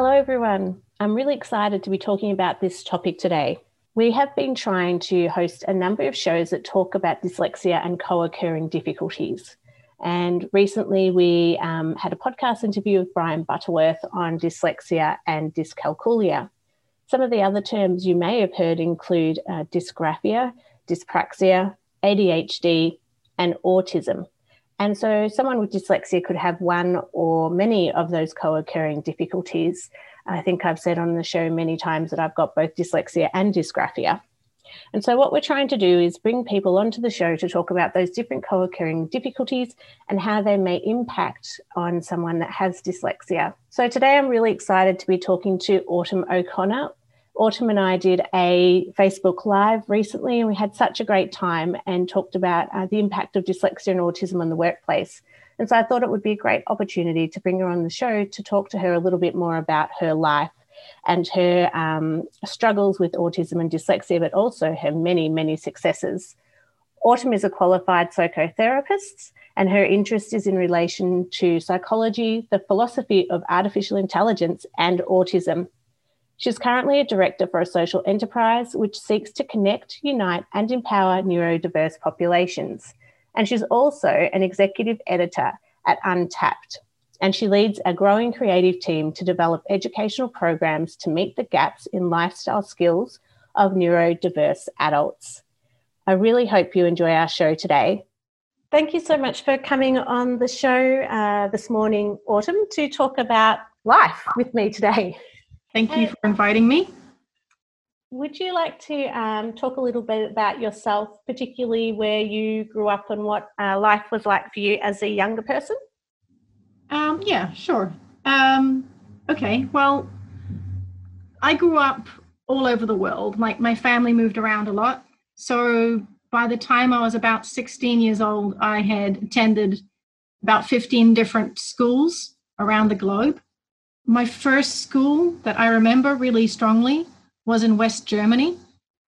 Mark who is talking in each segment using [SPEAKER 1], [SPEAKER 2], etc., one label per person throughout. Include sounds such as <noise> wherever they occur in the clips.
[SPEAKER 1] Hello, everyone. I'm really excited to be talking about this topic today. We have been trying to host a number of shows that talk about dyslexia and co occurring difficulties. And recently, we um, had a podcast interview with Brian Butterworth on dyslexia and dyscalculia. Some of the other terms you may have heard include uh, dysgraphia, dyspraxia, ADHD, and autism. And so, someone with dyslexia could have one or many of those co occurring difficulties. I think I've said on the show many times that I've got both dyslexia and dysgraphia. And so, what we're trying to do is bring people onto the show to talk about those different co occurring difficulties and how they may impact on someone that has dyslexia. So, today I'm really excited to be talking to Autumn O'Connor. Autumn and I did a Facebook Live recently, and we had such a great time and talked about uh, the impact of dyslexia and autism in the workplace. And so I thought it would be a great opportunity to bring her on the show to talk to her a little bit more about her life and her um, struggles with autism and dyslexia, but also her many, many successes. Autumn is a qualified psychotherapist, and her interest is in relation to psychology, the philosophy of artificial intelligence, and autism. She's currently a director for a social enterprise which seeks to connect, unite, and empower neurodiverse populations. And she's also an executive editor at Untapped, and she leads a growing creative team to develop educational programs to meet the gaps in lifestyle skills of neurodiverse adults. I really hope you enjoy our show today. Thank you so much for coming on the show uh, this morning, Autumn, to talk about life with me today.
[SPEAKER 2] Thank you for inviting me.
[SPEAKER 1] Would you like to um, talk a little bit about yourself, particularly where you grew up and what uh, life was like for you as a younger person?
[SPEAKER 2] Um, yeah, sure. Um, okay, well, I grew up all over the world. Like my family moved around a lot. So by the time I was about 16 years old, I had attended about 15 different schools around the globe. My first school that I remember really strongly was in West Germany.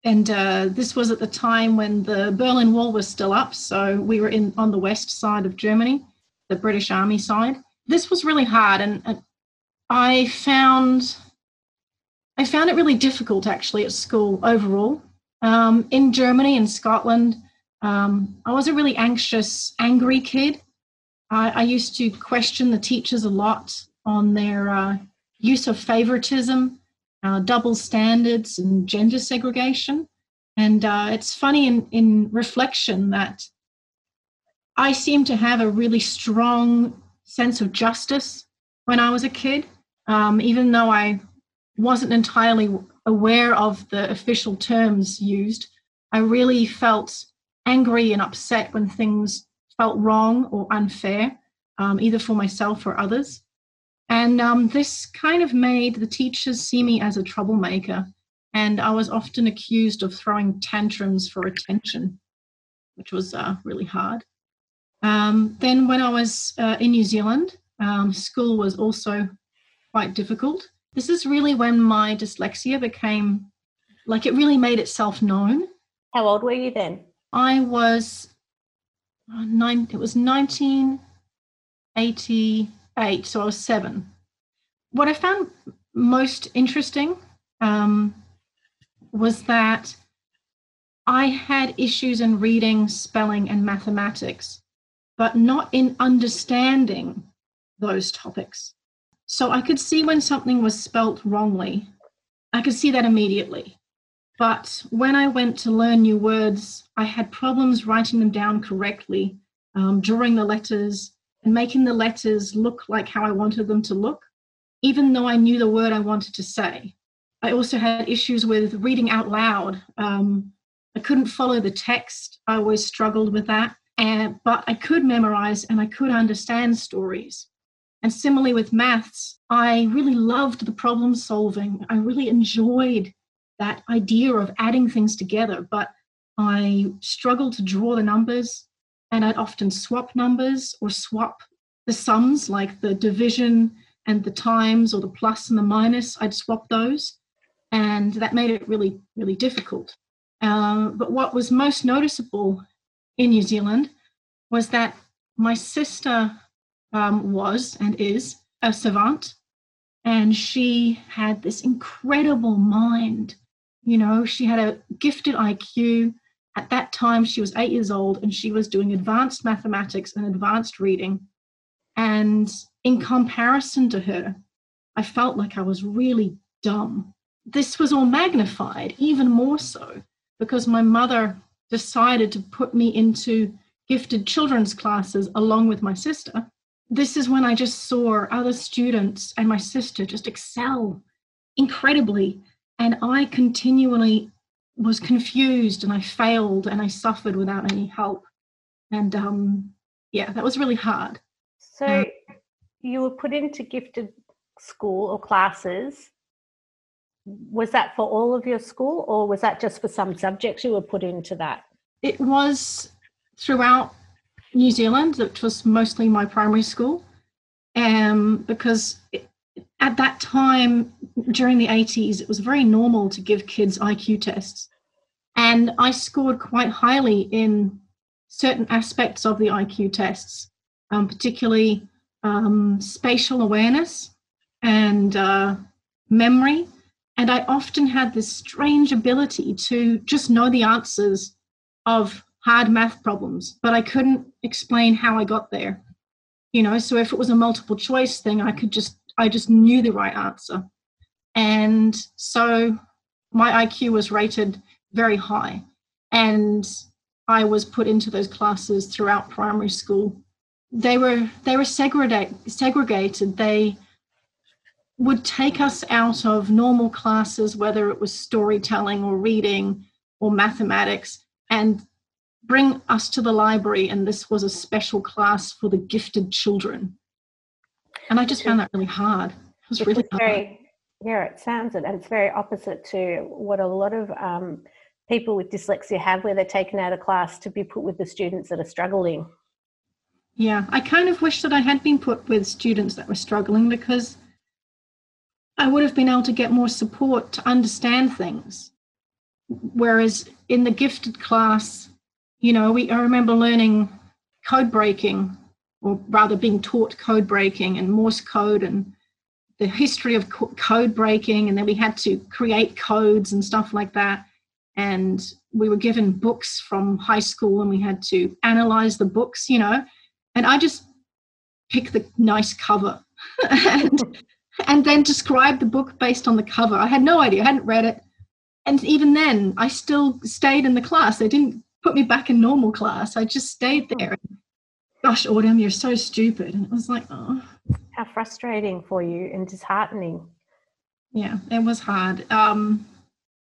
[SPEAKER 2] And uh, this was at the time when the Berlin Wall was still up. So we were in on the west side of Germany, the British Army side this was really hard, and, and I found I found it really difficult actually at school overall. Um, in Germany and Scotland, um, I was a really anxious, angry kid. I, I, used to question the teachers a lot on their uh, use of favoritism, uh, double standards, and gender segregation. And uh, it's funny in, in reflection that I seem to have a really strong sense of justice when I was a kid, um, even though I wasn't entirely aware of the official terms used. I really felt angry and upset when things felt wrong or unfair, um, either for myself or others. And um, this kind of made the teachers see me as a troublemaker. And I was often accused of throwing tantrums for attention, which was uh, really hard. Um, then, when I was uh, in New Zealand, um, school was also quite difficult. This is really when my dyslexia became like it really made itself known.
[SPEAKER 1] How old were you then?
[SPEAKER 2] I was uh, nine, it was 1988, so I was seven. What I found most interesting um, was that I had issues in reading, spelling, and mathematics but not in understanding those topics. So I could see when something was spelt wrongly, I could see that immediately. But when I went to learn new words, I had problems writing them down correctly, um, drawing the letters, and making the letters look like how I wanted them to look, even though I knew the word I wanted to say. I also had issues with reading out loud. Um, I couldn't follow the text. I always struggled with that. And, but I could memorize and I could understand stories. And similarly with maths, I really loved the problem solving. I really enjoyed that idea of adding things together, but I struggled to draw the numbers and I'd often swap numbers or swap the sums, like the division and the times or the plus and the minus. I'd swap those, and that made it really, really difficult. Uh, but what was most noticeable in New Zealand was that my sister um, was and is a savant. And she had this incredible mind. You know, she had a gifted IQ. At that time, she was eight years old and she was doing advanced mathematics and advanced reading. And in comparison to her, I felt like I was really dumb. This was all magnified, even more so, because my mother decided to put me into gifted children's classes along with my sister. This is when I just saw other students and my sister just excel incredibly. And I continually was confused and I failed and I suffered without any help. And um, yeah, that was really hard.
[SPEAKER 1] So um, you were put into gifted school or classes. Was that for all of your school or was that just for some subjects you were put into that?
[SPEAKER 2] It was throughout New Zealand, which was mostly my primary school, um, because it, at that time during the 80s, it was very normal to give kids IQ tests. And I scored quite highly in certain aspects of the IQ tests, um, particularly um, spatial awareness and uh, memory. And I often had this strange ability to just know the answers of hard math problems, but I couldn't explain how I got there. You know, so if it was a multiple choice thing, I could just, I just knew the right answer. And so my IQ was rated very high. And I was put into those classes throughout primary school. They were they were segregate, segregated. They would take us out of normal classes, whether it was storytelling or reading or mathematics, and bring us to the library. And this was a special class for the gifted children. And I just found that really hard. It was really hard. Very,
[SPEAKER 1] yeah, it sounds it. And it's very opposite to what a lot of um, people with dyslexia have, where they're taken out of class to be put with the students that are struggling.
[SPEAKER 2] Yeah, I kind of wish that I had been put with students that were struggling because I would have been able to get more support to understand things. Whereas in the gifted class, you know, we I remember learning code breaking, or rather being taught code breaking and Morse code and the history of code breaking, and then we had to create codes and stuff like that. And we were given books from high school, and we had to analyze the books, you know. And I just pick the nice cover <laughs> and and then describe the book based on the cover. I had no idea, I hadn't read it. And even then, I still stayed in the class. They didn't put me back in normal class. I just stayed there. Gosh, Autumn, you're so stupid. And it was like, oh.
[SPEAKER 1] How frustrating for you and disheartening.
[SPEAKER 2] Yeah, it was hard. Um,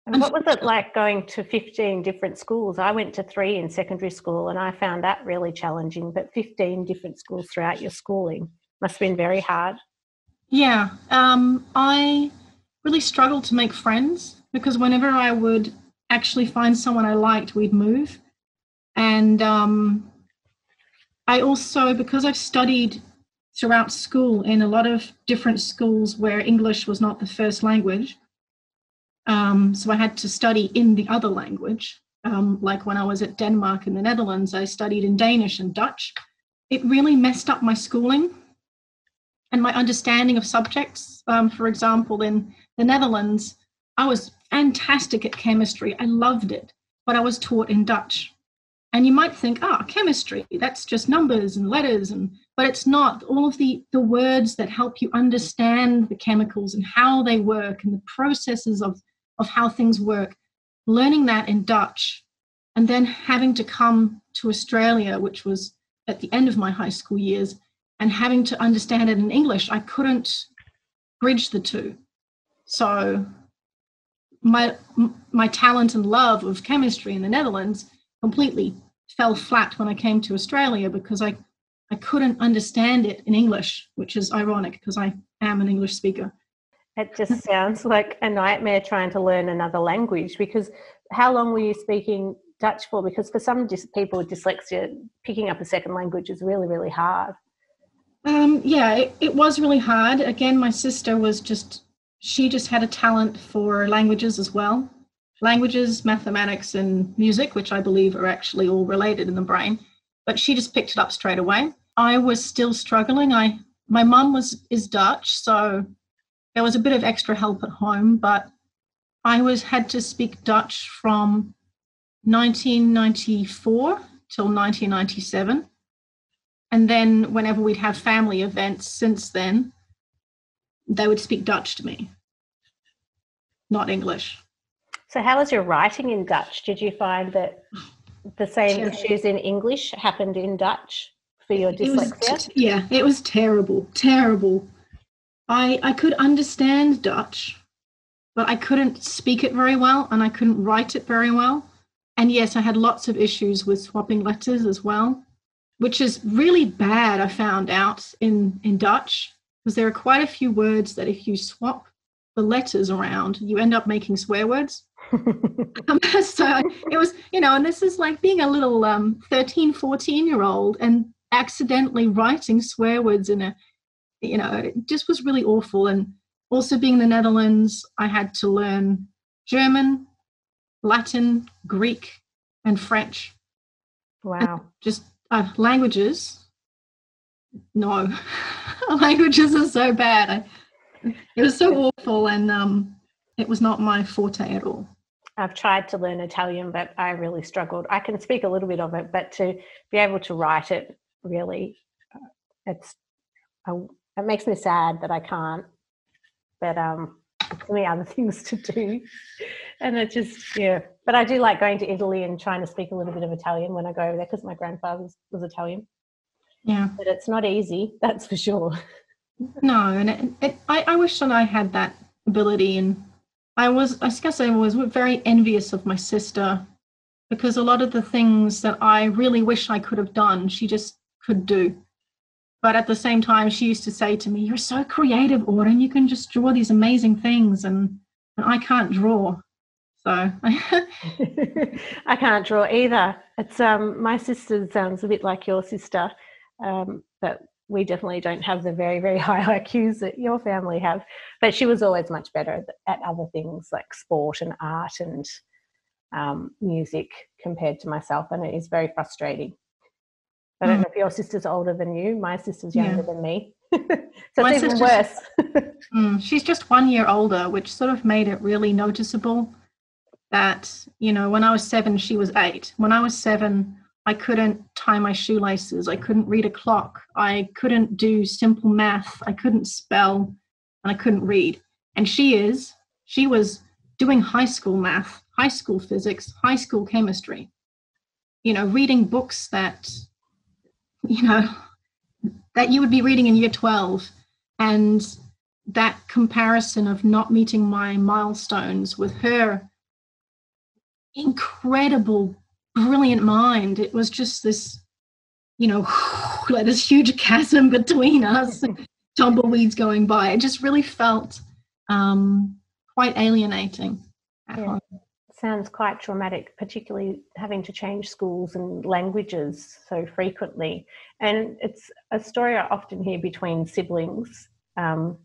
[SPEAKER 1] and what was it like going to 15 different schools? I went to three in secondary school and I found that really challenging, but 15 different schools throughout your schooling must have been very hard.
[SPEAKER 2] Yeah, um, I really struggled to make friends because whenever I would actually find someone I liked, we'd move. And um, I also, because I've studied throughout school in a lot of different schools where English was not the first language, um, so I had to study in the other language. Um, like when I was at Denmark in the Netherlands, I studied in Danish and Dutch. It really messed up my schooling and my understanding of subjects. Um, for example, in the Netherlands, I was fantastic at chemistry. I loved it, but I was taught in Dutch. And you might think, ah, oh, chemistry, that's just numbers and letters, and but it's not. All of the, the words that help you understand the chemicals and how they work and the processes of, of how things work, learning that in Dutch, and then having to come to Australia, which was at the end of my high school years, and having to understand it in English, I couldn't bridge the two. So my my talent and love of chemistry in the Netherlands completely fell flat when I came to Australia because I I couldn't understand it in English, which is ironic because I am an English speaker.
[SPEAKER 1] It just sounds like a nightmare trying to learn another language because how long were you speaking Dutch for? Because for some dis- people with dyslexia, picking up a second language is really, really hard.
[SPEAKER 2] Um, yeah, it, it was really hard. Again, my sister was just, she just had a talent for languages as well. Languages, mathematics, and music, which I believe are actually all related in the brain. But she just picked it up straight away. I was still struggling. I my mum was is Dutch, so there was a bit of extra help at home, but I was had to speak Dutch from 1994 till 1997. And then whenever we'd have family events since then, they would speak Dutch to me, not English.
[SPEAKER 1] So, how was your writing in Dutch? Did you find that the same terrible. issues in English happened in Dutch for your dyslexia?
[SPEAKER 2] It was, yeah, it was terrible, terrible. I I could understand Dutch, but I couldn't speak it very well, and I couldn't write it very well. And yes, I had lots of issues with swapping letters as well, which is really bad. I found out in in Dutch because there are quite a few words that if you swap the letters around, you end up making swear words. Um, <laughs> so it was, you know, and this is like being a little um, 13, 14 year old and accidentally writing swear words in a, you know, it just was really awful. And also being in the Netherlands, I had to learn German, Latin, Greek, and French.
[SPEAKER 1] Wow. And
[SPEAKER 2] just uh, languages. No, <laughs> languages are so bad. I, it was so awful, and um, it was not my forte at all.
[SPEAKER 1] I've tried to learn Italian, but I really struggled. I can speak a little bit of it, but to be able to write it, really, uh, it's uh, it makes me sad that I can't. But um, too many other <laughs> things to do, and it just yeah. But I do like going to Italy and trying to speak a little bit of Italian when I go over there because my grandfather was, was Italian.
[SPEAKER 2] Yeah,
[SPEAKER 1] but it's not easy, <laughs> that's for sure.
[SPEAKER 2] No, and it, it, I, I wish that I had that ability and I was, I guess I was very envious of my sister because a lot of the things that I really wish I could have done, she just could do. But at the same time, she used to say to me, You're so creative, Autumn, you can just draw these amazing things, and, and I can't draw. So <laughs>
[SPEAKER 1] I can't draw either. It's um my sister sounds a bit like your sister, um, but we definitely don't have the very very <laughs> high IQs that your family have. But she was always much better at other things like sport and art and um, music compared to myself, and it is very frustrating. I don't mm. know if your sister's older than you. My sister's younger yeah. than me. <laughs> so My it's even worse. <laughs>
[SPEAKER 2] mm, she's just one year older, which sort of made it really noticeable that, you know, when I was seven, she was eight. When I was seven, I couldn't tie my shoelaces. I couldn't read a clock. I couldn't do simple math. I couldn't spell and I couldn't read. And she is, she was doing high school math, high school physics, high school chemistry, you know, reading books that, you know, that you would be reading in year 12. And that comparison of not meeting my milestones with her incredible brilliant mind. It was just this, you know, <sighs> like this huge <laughs> chasm between us, <laughs> tumbleweeds going by. It just really felt um, quite alienating.
[SPEAKER 1] Yeah. Sounds quite traumatic, particularly having to change schools and languages so frequently. And it's a story I often hear between siblings um,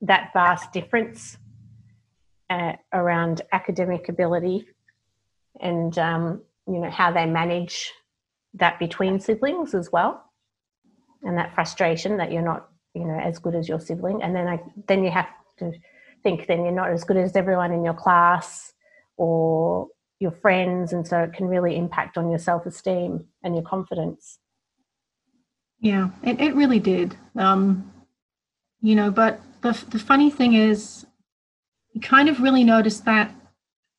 [SPEAKER 1] that vast difference uh, around academic ability and um, you know how they manage that between siblings as well. And that frustration that you're not you know as good as your sibling. And then I, then you have to think then you're not as good as everyone in your class or your friends. And so it can really impact on your self-esteem and your confidence.
[SPEAKER 2] Yeah it, it really did. Um you know but the, the funny thing is you kind of really noticed that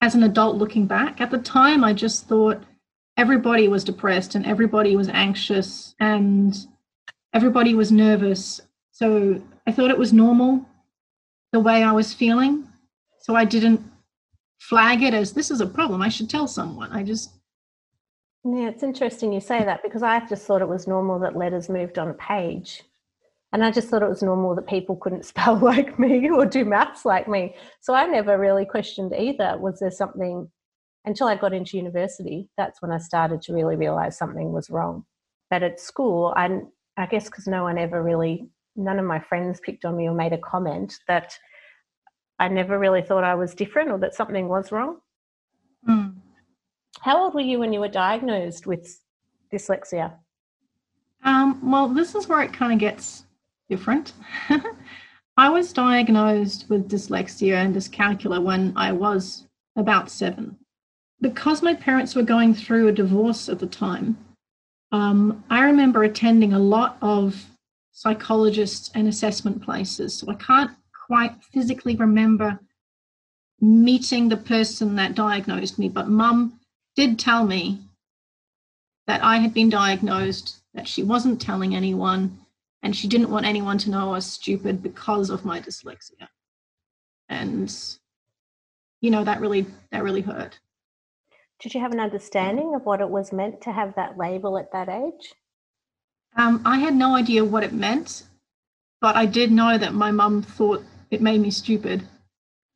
[SPEAKER 2] as an adult looking back. At the time, I just thought everybody was depressed and everybody was anxious and everybody was nervous. So I thought it was normal the way I was feeling. So I didn't flag it as this is a problem. I should tell someone. I just.
[SPEAKER 1] Yeah, it's interesting you say that because I just thought it was normal that letters moved on a page. And I just thought it was normal that people couldn't <laughs> spell like me or do maths like me. So I never really questioned either. Was there something until I got into university? That's when I started to really realize something was wrong. But at school, I, I guess because no one ever really, none of my friends picked on me or made a comment that I never really thought I was different or that something was wrong.
[SPEAKER 2] Mm.
[SPEAKER 1] How old were you when you were diagnosed with dyslexia?
[SPEAKER 2] Um, well, this is where it kind of gets different. <laughs> I was diagnosed with dyslexia and dyscalculia when I was about seven. Because my parents were going through a divorce at the time, um, I remember attending a lot of psychologists and assessment places. So I can't quite physically remember meeting the person that diagnosed me, but mum did tell me that I had been diagnosed, that she wasn't telling anyone, and she didn't want anyone to know I was stupid because of my dyslexia. And you know, that really that really hurt.
[SPEAKER 1] Did you have an understanding of what it was meant to have that label at that age?
[SPEAKER 2] Um, I had no idea what it meant, but I did know that my mum thought it made me stupid.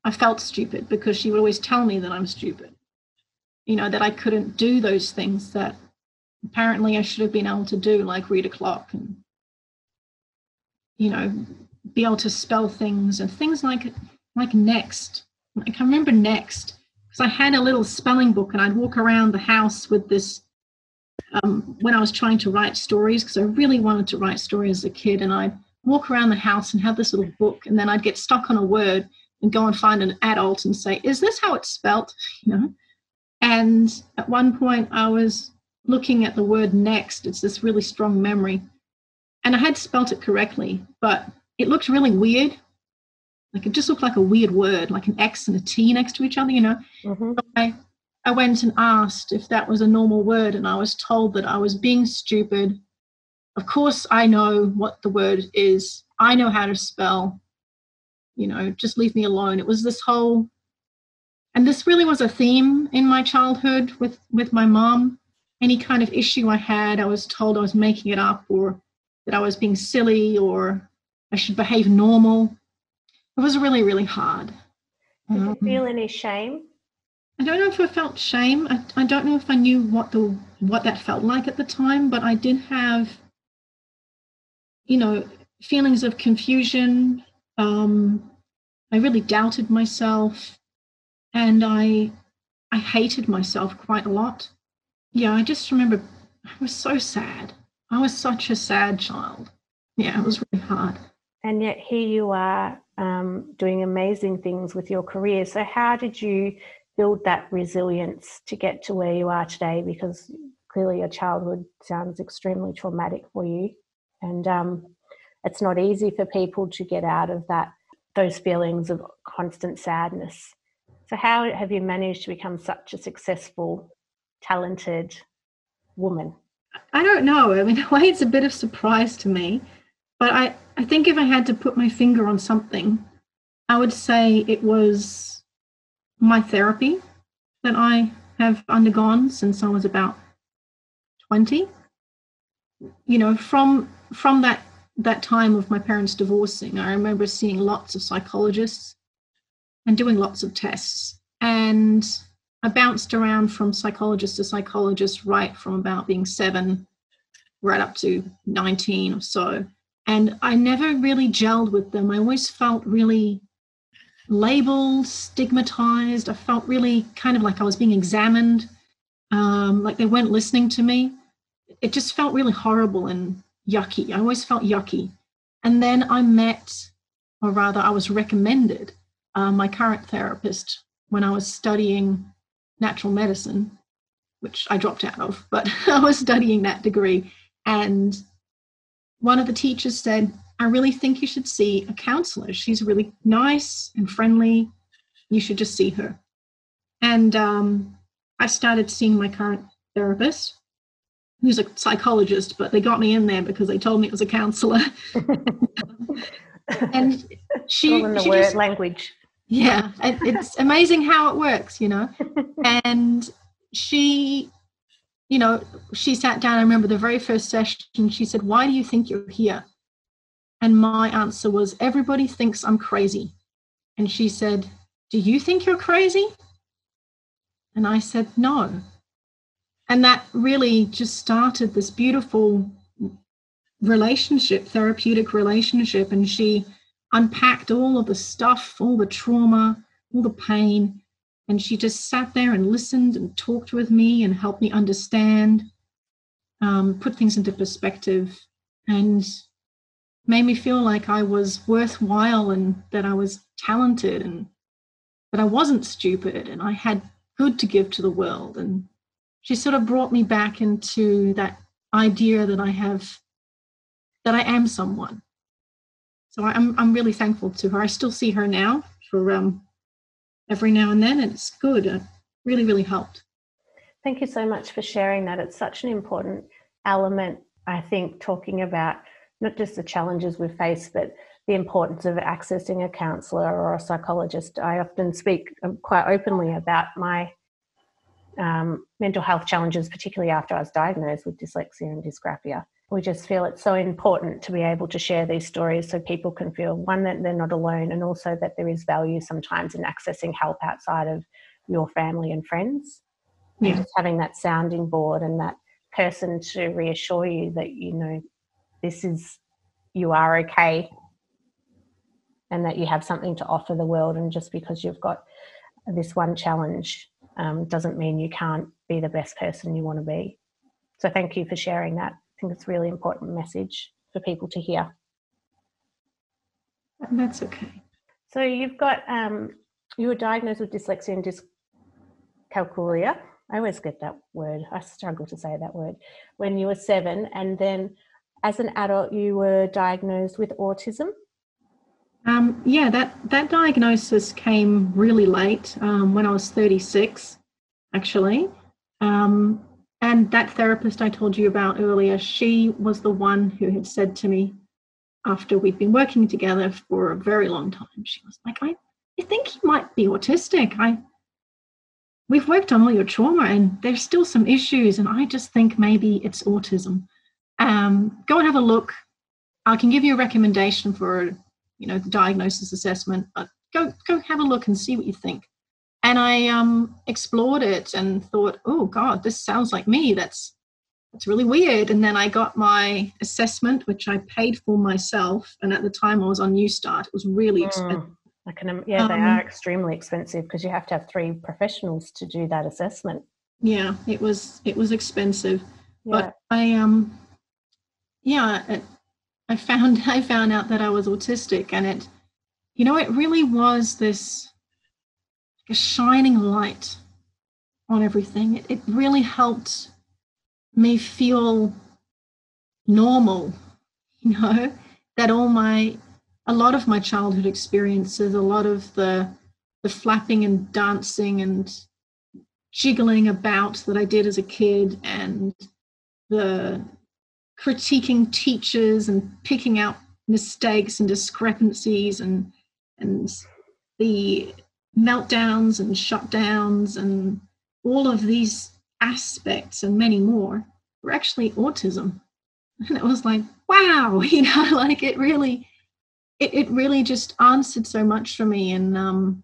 [SPEAKER 2] I felt stupid because she would always tell me that I'm stupid. You know, that I couldn't do those things that apparently I should have been able to do, like read a clock and, you know, be able to spell things and things like like next. I remember next because I had a little spelling book and I'd walk around the house with this um, when I was trying to write stories because I really wanted to write stories as a kid and I'd walk around the house and have this little book and then I'd get stuck on a word and go and find an adult and say, "Is this how it's spelt?" <laughs> You know. And at one point, I was looking at the word next. It's this really strong memory, and I had spelt it correctly, but it looked really weird. Like it just looked like a weird word, like an X and a T next to each other, you know. Mm-hmm. So I, I went and asked if that was a normal word, and I was told that I was being stupid. Of course, I know what the word is. I know how to spell you know, just leave me alone. It was this whole, and this really was a theme in my childhood with with my mom. Any kind of issue I had, I was told I was making it up, or that I was being silly, or I should behave normal. It was really, really hard.
[SPEAKER 1] Did you um, feel any shame?
[SPEAKER 2] I don't know if I felt shame. I, I don't know if I knew what the what that felt like at the time, but I did have, you know, feelings of confusion, um, I really doubted myself, and I I hated myself quite a lot. Yeah, I just remember I was so sad. I was such a sad child. Yeah, it was really hard.
[SPEAKER 1] And yet here you are um, doing amazing things with your career. So how did you build that resilience to get to where you are today? Because clearly your childhood sounds extremely traumatic for you, and um, it's not easy for people to get out of that those feelings of constant sadness. So how have you managed to become such a successful, talented woman?
[SPEAKER 2] I don't know. I mean, <laughs> it's a bit of surprise to me. But I, I think if I had to put my finger on something, I would say it was my therapy that I have undergone since I was about 20. You know, from from that that time of my parents divorcing, I remember seeing lots of psychologists and doing lots of tests. And I bounced around from psychologist to psychologist right from about being seven right up to 19 or so. And I never really gelled with them. I always felt really labeled, stigmatized. I felt really kind of like I was being examined, um, like they weren't listening to me. It just felt really horrible and yucky. I always felt yucky. And then I met, or rather, I was recommended uh, my current therapist when I was studying natural medicine, which I dropped out of, but <laughs> I was studying that degree. And one of the teachers said, I really think you should see a counselor. She's really nice and friendly. You should just see her. And um, I started seeing my current therapist who's a psychologist, but they got me in there because they told me it was a counselor. <laughs> and she,
[SPEAKER 1] in the
[SPEAKER 2] she
[SPEAKER 1] word just, language.
[SPEAKER 2] Yeah, it's amazing how it works, you know. <laughs> and she, you know, she sat down. I remember the very first session. She said, "Why do you think you're here?" And my answer was, "Everybody thinks I'm crazy." And she said, "Do you think you're crazy?" And I said, "No." and that really just started this beautiful relationship therapeutic relationship and she unpacked all of the stuff all the trauma all the pain and she just sat there and listened and talked with me and helped me understand um, put things into perspective and made me feel like I was worthwhile and that I was talented and that I wasn't stupid and I had good to give to the world. And she sort of brought me back into that idea that I have, that I am someone. So I'm I'm really thankful to her. I still see her now for um, every now and then, and it's good. It really really helped.
[SPEAKER 1] Thank you so much for sharing that. It's such an important element. I think talking about not just the challenges we face, but the importance of accessing a counsellor or a psychologist. I often speak um, quite openly about my um, mental health challenges, particularly after I was diagnosed with dyslexia and dysgraphia. We just feel it's so important to be able to share these stories so people can feel one, that they're not alone, and also that there is value sometimes in accessing help outside of your family and friends. Yeah. And just having that sounding board and that person to reassure you that, you know, this is, you are okay and that you have something to offer the world. And just because you've got this one challenge um, doesn't mean you can't be the best person you want to be. So thank you for sharing that. Think it's a really important message for people to hear.
[SPEAKER 2] And that's okay.
[SPEAKER 1] So you've got um, you were diagnosed with dyslexia and dyscalculia. I always get that word. I struggle to say that word. When you were seven, and then as an adult, you were diagnosed with autism.
[SPEAKER 2] Um, yeah, that, that diagnosis came really late um, when I was 36, actually. Um, and that therapist I told you about earlier, she was the one who had said to me after we'd been working together for a very long time, she was like, I, I think you might be autistic. I we've worked on all your trauma and there's still some issues, and I just think maybe it's autism. Um, go and have a look. I can give you a recommendation for you know the diagnosis assessment but go go have a look and see what you think and i um explored it and thought oh god this sounds like me. That's that's really weird. And then i got my assessment which i paid for myself. And at the time i was on Newstart. It was really mm, expensive
[SPEAKER 1] I can, yeah, they um, are extremely expensive because you have to have three professionals to do that assessment.
[SPEAKER 2] Yeah, it was it was expensive, yeah. but I um, yeah, it, I found <laughs> I found out that I was autistic, and it, you know, it really was this a shining light on everything. It, it really helped me feel normal, you know, that all my a lot of my childhood experiences, a lot of the the flapping and dancing and jiggling about that I did as a kid and the critiquing teachers and picking out mistakes and discrepancies and and the meltdowns and shutdowns and all of these aspects and many more were actually autism. <laughs> And it was like wow <laughs> you know like it really it, it really just answered so much for me. And um,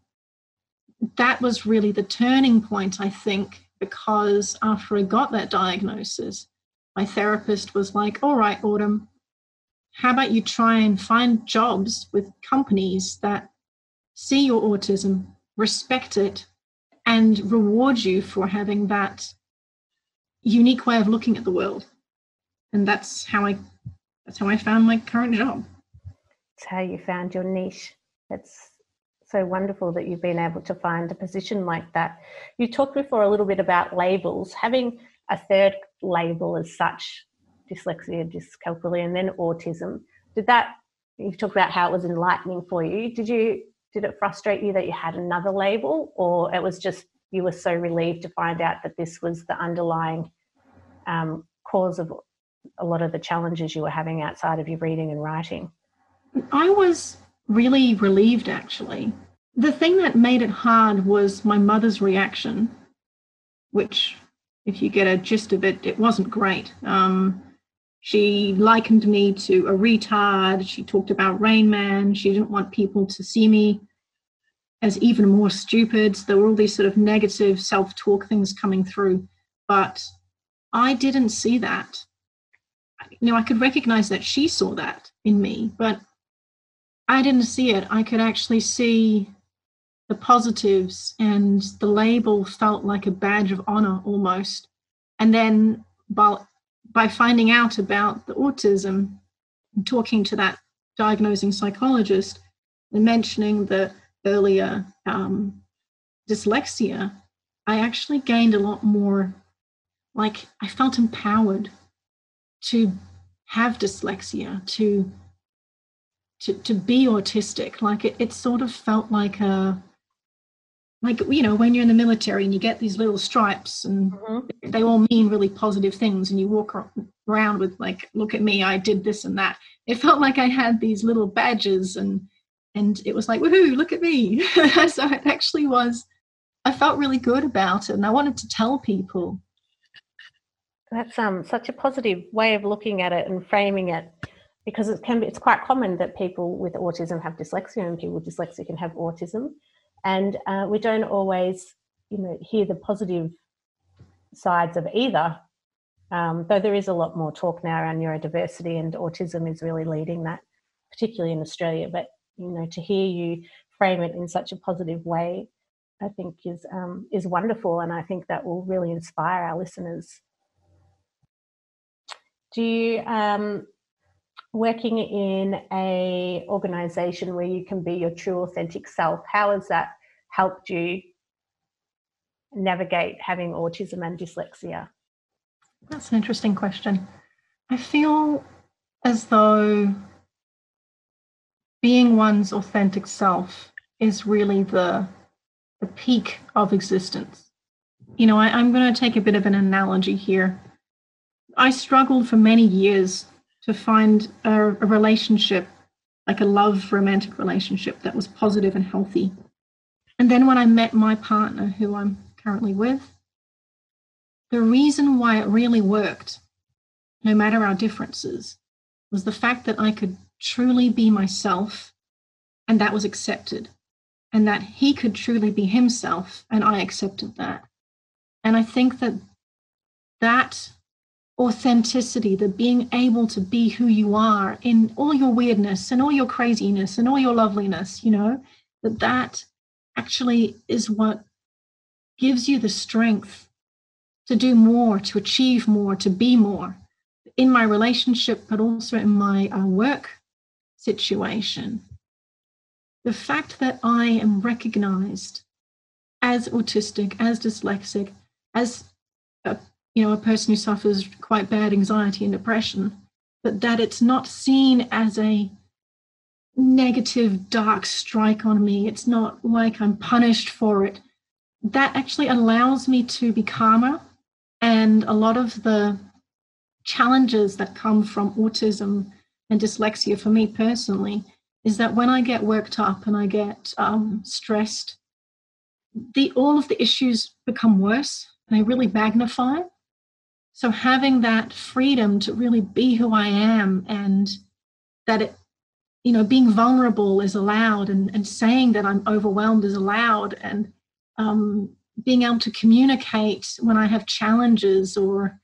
[SPEAKER 2] that was really the turning point i think because after i got that diagnosis my therapist was like, all right, Autumn, how about you try and find jobs with companies that see your autism, respect it, and reward you for having that unique way of looking at the world. And that's how I that's how I found my current job.
[SPEAKER 1] It's how you found your niche. It's so wonderful that you've been able to find a position like that. You talked before a little bit about labels. Having a third label as such dyslexia, dyscalculia, and then autism. Did that, you talked about how it was enlightening for you. Did you, did it frustrate you that you had another label, or it was just you were so relieved to find out that this was the underlying um, cause of a lot of the challenges you were having outside of your reading and writing?
[SPEAKER 2] I was really relieved actually. The thing that made it hard was my mother's reaction, which if you get a gist of it, it wasn't great. Um, she likened me to a retard. She talked about Rain Man. She didn't want people to see me as even more stupid. There were all these sort of negative self talk things coming through. But I didn't see that. You know, I could recognize that she saw that in me, but I didn't see it. I could actually see the positives and the label felt like a badge of honor almost and then by, by finding out about the autism and talking to that diagnosing psychologist and mentioning the earlier um, dyslexia, I actually gained a lot more, like, I felt empowered to have dyslexia, to to, to be autistic. Like it, it sort of felt like a like you know when you're in the military and you get these little stripes and mm-hmm. they all mean really positive things and you walk around with like look at me i did this and that. It felt like i had these little badges and and it was like woohoo look at me. <laughs> So it actually was i felt really good about it and i wanted to tell people.
[SPEAKER 1] That's um such a positive way of looking at it and framing it because it can be it's quite common that people with autism have dyslexia and people with dyslexia can have autism and uh, we don't always you know hear the positive sides of either. Um, though there is a lot more talk now around neurodiversity and autism is really leading that particularly in australia. But you know to hear you frame it in such a positive way i think is um, is wonderful. And i think that will really inspire our listeners. Do you um, working in a organization where you can be your true authentic self. How has that helped you navigate having autism and dyslexia?
[SPEAKER 2] That's an interesting question. I feel as though being one's authentic self is really the the peak of existence. You know I, i'm going to take a bit of an analogy here. I struggled for many years to find a, a relationship, like a love romantic relationship that was positive and healthy. And then when I met my partner, who I'm currently with, the reason why it really worked, no matter our differences, was the fact that I could truly be myself and that was accepted, and that he could truly be himself and I accepted that. And I think that that authenticity, the being able to be who you are in all your weirdness and all your craziness and all your loveliness, you know, that that actually is what gives you the strength to do more, to achieve more, to be more in my relationship, but also in my uh, work situation. The fact that I am recognized as autistic, as dyslexic, as a you know, a person who suffers quite bad anxiety and depression, but that it's not seen as a negative, dark strike on me. It's not like I'm punished for it. That actually allows me to be calmer. And a lot of the challenges that come from autism and dyslexia for me personally is that when I get worked up and I get um, stressed, the all of the issues become worse and they really magnify. So having that freedom to really be who I am and that it, you know, being vulnerable is allowed and, and saying that I'm overwhelmed is allowed and um, being able to communicate when I have challenges or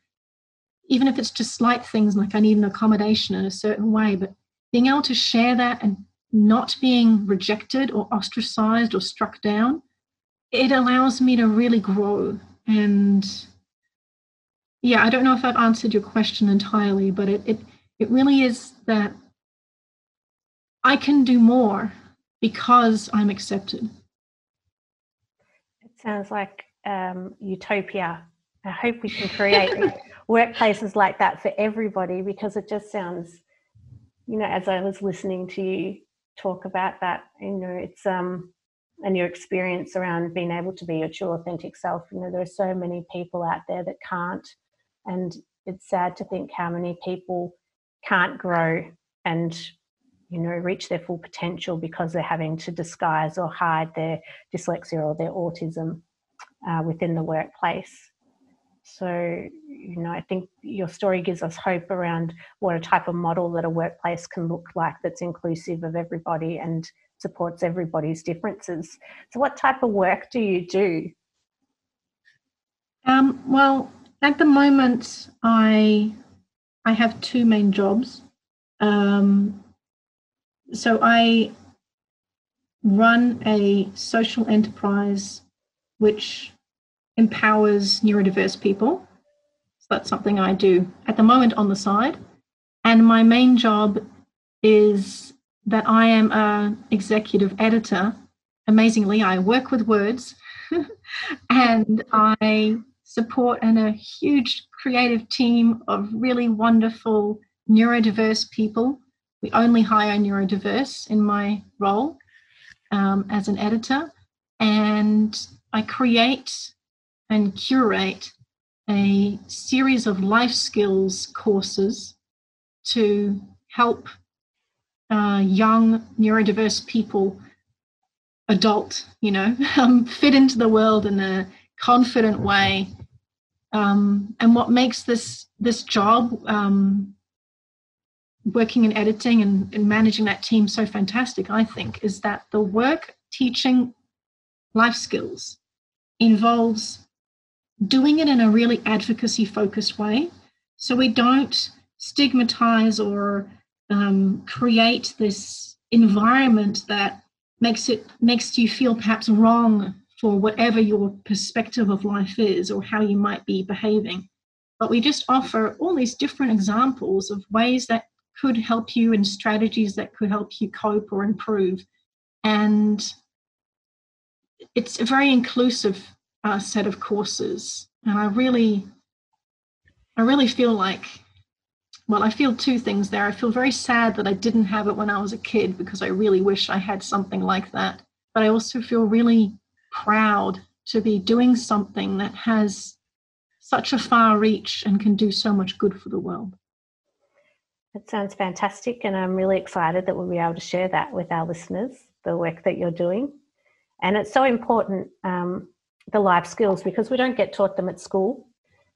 [SPEAKER 2] even if it's just slight things like I need an accommodation in a certain way, but being able to share that and not being rejected or ostracized or struck down, it allows me to really grow and yeah, I don't know if I've answered your question entirely, but it, it, it really is that I can do more because I'm accepted.
[SPEAKER 1] It sounds like um, utopia. I hope we can create <laughs> workplaces like that for everybody because it just sounds, you know, as I was listening to you talk about that, you know, it's um, and your experience around being able to be your true authentic self. You know, there are so many people out there that can't and it's sad to think how many people can't grow and you know reach their full potential because they're having to disguise or hide their dyslexia or their autism uh, within the workplace. So you know i think your story gives us hope around what a type of model that a workplace can look like that's inclusive of everybody and supports everybody's differences. So what type of work do you do?
[SPEAKER 2] Um, well at the moment, I I have two main jobs. Um, so I run a social enterprise which empowers neurodiverse people. So that's something I do at the moment on the side. And my main job is that I am an executive editor. Amazingly, I work with words <laughs> and I support and a huge creative team of really wonderful neurodiverse people. We only hire neurodiverse in my role um, as an editor. And I create and curate a series of life skills courses to help uh, young neurodiverse people adult you know <laughs> um, fit into the world in a confident way um, and what makes this this job um, working in editing and, and managing that team so fantastic i think is that the work teaching life skills involves doing it in a really advocacy focused way. So we don't stigmatize or um, create this environment that makes it makes you feel perhaps wrong for whatever your perspective of life is or how you might be behaving but we just offer all these different examples of ways that could help you and strategies that could help you cope or improve and it's a very inclusive uh, set of courses and i really i really feel like well, I feel two things there. I feel very sad that I didn't have it when I was a kid because I really wish I had something like that. But I also feel really proud to be doing something that has such a far reach and can do so much good for the world.
[SPEAKER 1] That sounds fantastic, and I'm really excited that we'll be able to share that with our listeners, the work that you're doing. And it's so important, um, the life skills, because we don't get taught them at school.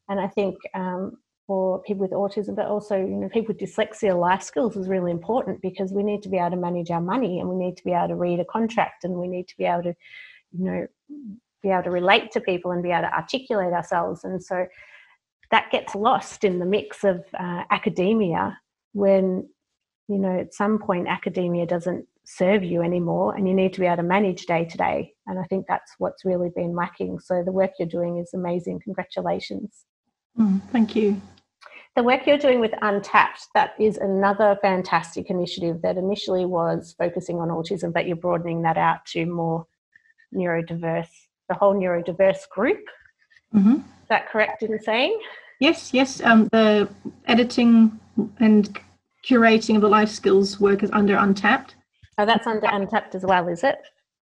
[SPEAKER 1] And I think um, for people with autism, but also you know people with dyslexia, life skills is really important because we need to be able to manage our money and we need to be able to read a contract and we need to be able to, you know, be able to relate to people and be able to articulate ourselves. And so that gets lost in the mix of uh, academia when you know at some point academia doesn't serve you anymore and you need to be able to manage day to day. And i think that's what's really been lacking. So the work you're doing is amazing. Congratulations.
[SPEAKER 2] Mm, thank you.
[SPEAKER 1] The work you're doing with Untapped, that is another fantastic initiative that initially was focusing on autism, but you're broadening that out to more neurodiverse, the whole neurodiverse group. Mm-hmm. Is that correct in saying?
[SPEAKER 2] Yes, yes. Um, the editing and curating of the life skills work is under Untapped.
[SPEAKER 1] Oh, that's under Untapped as well, is it?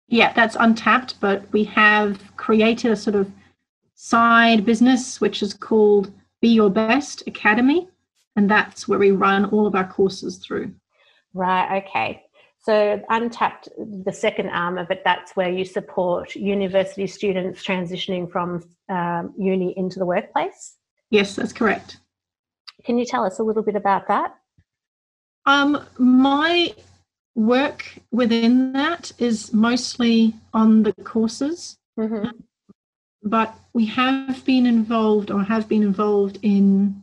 [SPEAKER 2] Yeah, that's Untapped, but we have created a sort of side business which is called be Your Best Academy, and that's where we run all of our courses through.
[SPEAKER 1] Right, okay. So, Untapped, the second arm of it, that's where you support university students transitioning from um, uni into the workplace?
[SPEAKER 2] Yes, that's correct.
[SPEAKER 1] Can you tell us a little bit about that?
[SPEAKER 2] Um, my work within that is mostly on the courses. Mm-hmm but we have been involved or have been involved in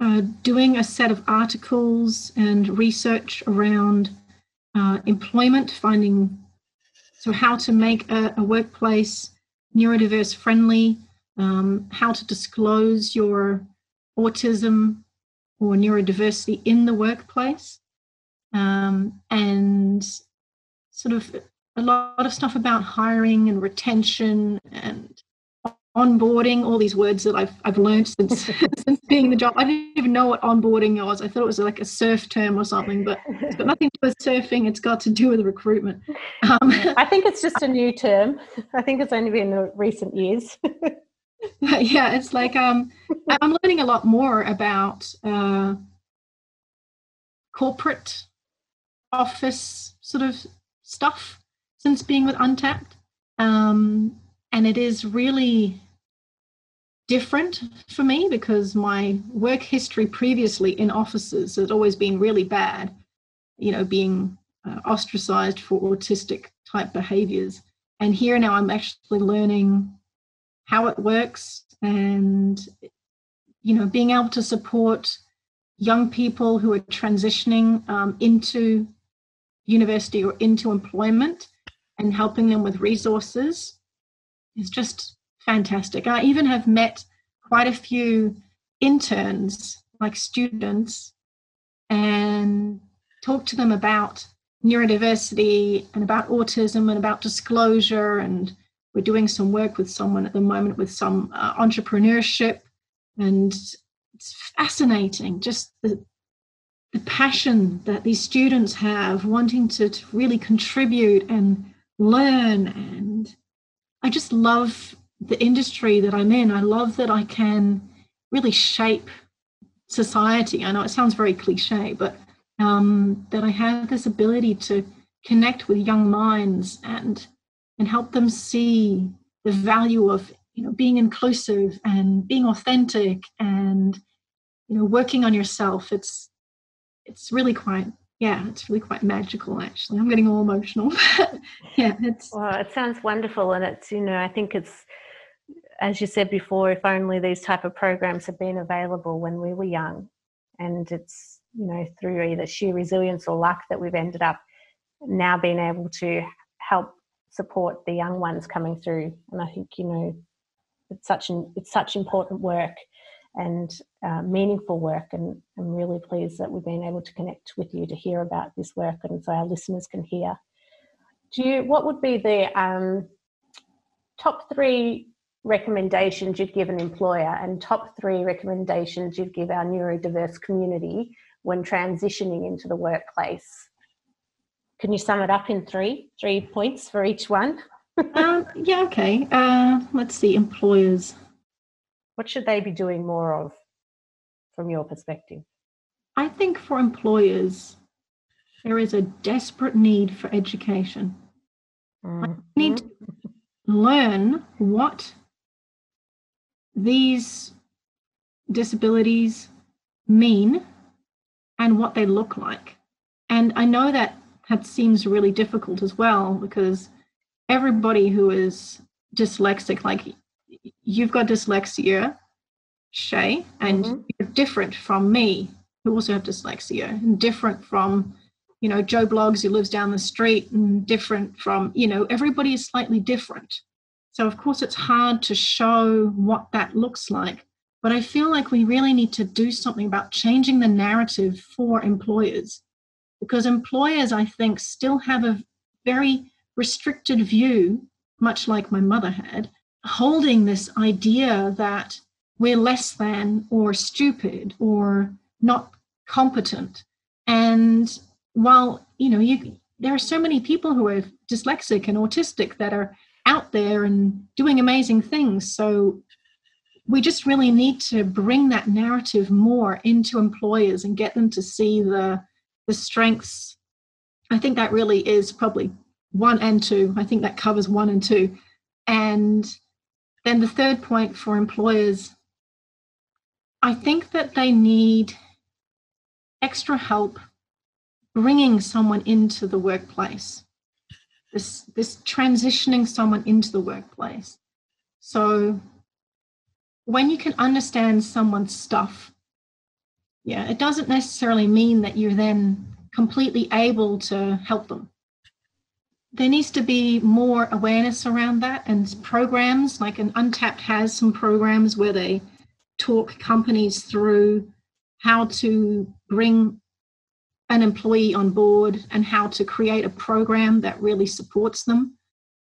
[SPEAKER 2] uh, doing a set of articles and research around uh, employment, finding so how to make a, a workplace neurodiverse friendly, um, how to disclose your autism or neurodiversity in the workplace, um, and sort of a lot of stuff about hiring and retention and onboarding, all these words that I've I've learned since <laughs> <laughs> since being the job. I didn't even know what onboarding was. I thought it was like a surf term or something, but it's got nothing to do with surfing. It's got to do with recruitment.
[SPEAKER 1] Um, I think it's just <laughs> a new term. I think it's only been in recent years.
[SPEAKER 2] yeah, it's like um, I'm learning a lot more about uh, corporate office sort of stuff since being with Untapped. Um, and it is really different for me because my work history previously in offices has always been really bad, you know, being uh, ostracized for autistic type behaviors. And here now I'm actually learning how it works and, you know, being able to support young people who are transitioning um, into university or into employment and helping them with resources is just fantastic. I even have met quite a few interns, like students, and talked to them about neurodiversity and about autism and about disclosure. And we're doing some work with someone at the moment with some uh, entrepreneurship. And it's fascinating just the, the passion that these students have wanting to, to really contribute and learn. And I just love the industry that I'm in. I love that I can really shape society. I know it sounds very cliche, but um, that I have this ability to connect with young minds and and help them see the value of you know being inclusive and being authentic and you know working on yourself. It's it's really quite yeah, it's really quite magical actually. I'm getting all emotional. <laughs> yeah, it's
[SPEAKER 1] well, it sounds wonderful and it's you know, I think it's as you said before, if only these type of programs had been available when we were young. And it's you know, through either sheer resilience or luck that we've ended up now being able to help support the young ones coming through. And I think, you know, it's such an, it's such important work and uh, meaningful work. And I'm really pleased that we've been able to connect with you to hear about this work and so our listeners can hear. Do you, what would be the um, top three recommendations you'd give an employer and top three recommendations you'd give our neurodiverse community when transitioning into the workplace. Can you sum it up in three, three points for each one? <laughs>
[SPEAKER 2] um, yeah, okay. Uh, let's see, employers.
[SPEAKER 1] What should they be doing more of from your perspective?
[SPEAKER 2] I think for employers, there is a desperate need for education. Mm-hmm. need to learn what these disabilities mean and what they look like. And I know that that seems really difficult as well because everybody who is dyslexic, like you've got dyslexia, Shay, and mm-hmm. you're different from me, who also have dyslexia, and different from, you know, Joe Bloggs who lives down the street, and different from, you know, everybody is slightly different. So of course it's hard to show what that looks like but I feel like we really need to do something about changing the narrative for employers because employers, I think, still have a very restricted view, much like my mother had, holding this idea that we're less than or stupid or not competent. And while, you know, you, there are so many people who are dyslexic and autistic that are out there and doing amazing things. So we just really need to bring that narrative more into employers and get them to see the the strengths. I think that really is probably one and two. I think that covers one and two. And then the third point for employers i think that they need extra help bringing someone into the workplace this this transitioning someone into the workplace so when you can understand someone's stuff, yeah, it doesn't necessarily mean that you're then completely able to help them. There needs to be more awareness around that and programs like an Untapped has some programs where they talk companies through how to bring an employee on board and how to create a program that really supports them,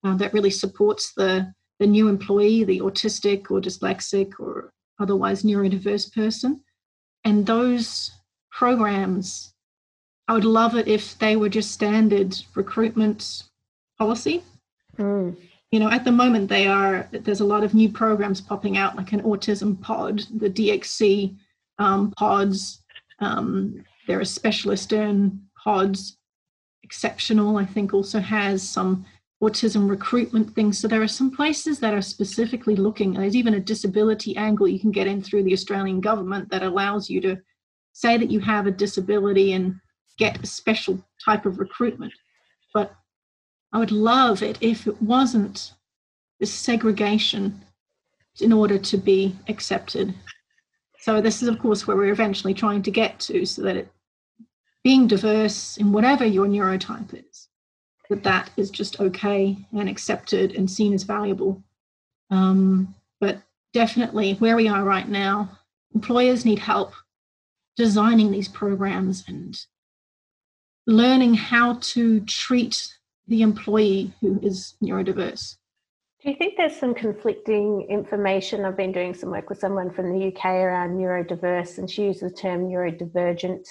[SPEAKER 2] uh, that really supports the the new employee, the autistic or dyslexic or otherwise neurodiverse person. And those programs, I would love it if they were just standard recruitment policy. Mm. You know, at the moment, they are, there's a lot of new programs popping out, like an autism pod, the DXC um, pods. Um, there are Specialisterne pods. Xceptional, I think, also has some autism recruitment things. So there are some places that are specifically looking. There's even a disability angle you can get in through the Australian government that allows you to say that you have a disability and get a special type of recruitment. But I would love it if it wasn't this segregation in order to be accepted. So this is, of course, where we're eventually trying to get to, so that it, being diverse in whatever your neurotype is that that is just okay and accepted and seen as valuable. Um, but definitely where we are right now, employers need help designing these programs and learning how to treat the employee who is neurodiverse.
[SPEAKER 1] Do you think there's some conflicting information? I've been doing some work with someone from the UK around neurodiverse, and she uses the term neurodivergent.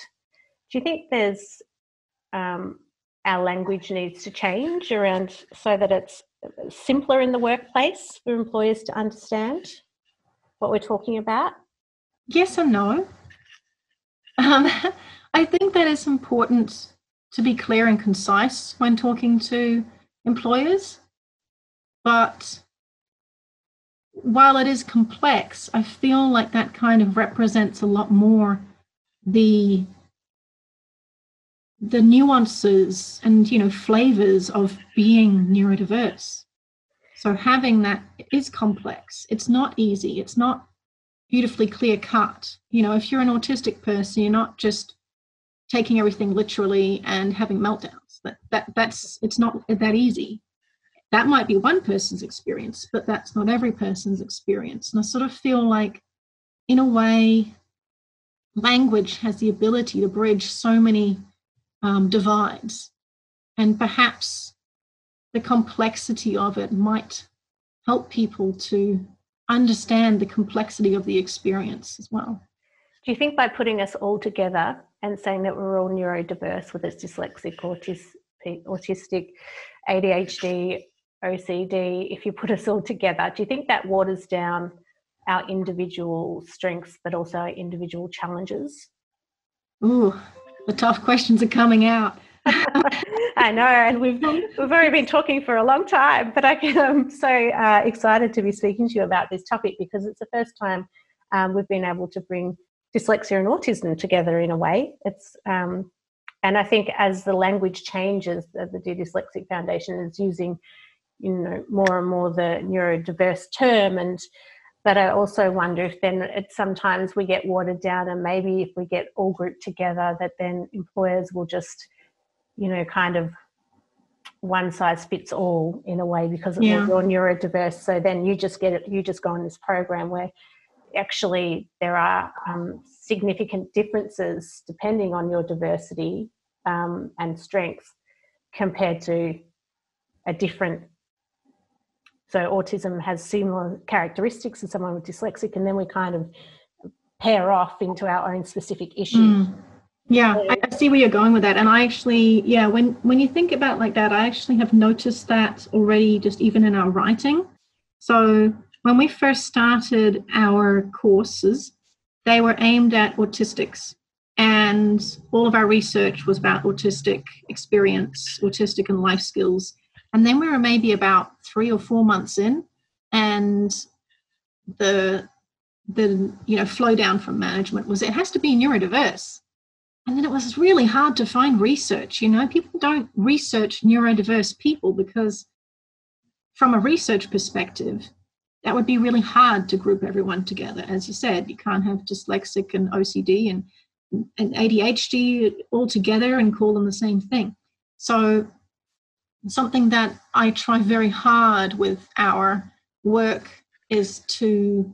[SPEAKER 1] Do you think there's um, our language needs to change around so that it's simpler in the workplace for employers to understand what we're talking about?
[SPEAKER 2] Yes and no. Um, <laughs> I think that it's important to be clear and concise when talking to employers. But while it is complex, I feel like that kind of represents a lot more the the nuances and you know flavors of being neurodiverse. So having that is complex. It's not easy. It's not beautifully clear cut. You know, if you're an autistic person, you're not just taking everything literally and having meltdowns. That that that's it's not that easy. That might be one person's experience, but that's not every person's experience. And I sort of feel like, in a way, language has the ability to bridge so many um, divides, and perhaps the complexity of it might help people to understand the complexity of the experience as well.
[SPEAKER 1] Do you think by putting us all together and saying that we're all neurodiverse, whether it's dyslexic, autistic, autistic ADHD, OCD, if you put us all together, do you think that waters down our individual strengths but also our individual challenges?
[SPEAKER 2] Ooh, the tough questions are coming out. <laughs>
[SPEAKER 1] I know, and we've we've already been talking for a long time, but I am so uh, excited to be speaking to you about this topic because it's the first time um, we've been able to bring dyslexia and autism together in a way. It's um, and I think as the language changes, the, the Dyslexic Foundation is using, you know, more and more the neurodiverse term, and but I also wonder if then it sometimes we get watered down, and maybe if we get all grouped together, that then employers will just, you know, kind of one size fits all in a way because yeah. you're neurodiverse. So then you just get it, you just go on this program where actually there are um, significant differences depending on your diversity um, and strength compared to a different so autism has similar characteristics as someone with dyslexic and then we kind of pair off into our own specific issue mm.
[SPEAKER 2] yeah so, i see where you're going with that and i actually yeah when when you think about like that i actually have noticed that already just even in our writing so when we first started our courses, they were aimed at autistics. And all of our research was about autistic experience, autistic and life skills. And then we were maybe about three or four months in, and the the you know flow down from management was it has to be neurodiverse and then it was really hard to find research you know people don't research neurodiverse people because from a research perspective that would be really hard to group everyone together. As you said, you can't have dyslexic and OCD and, and ADHD all together and call them the same thing. So, something that I try very hard with our work is to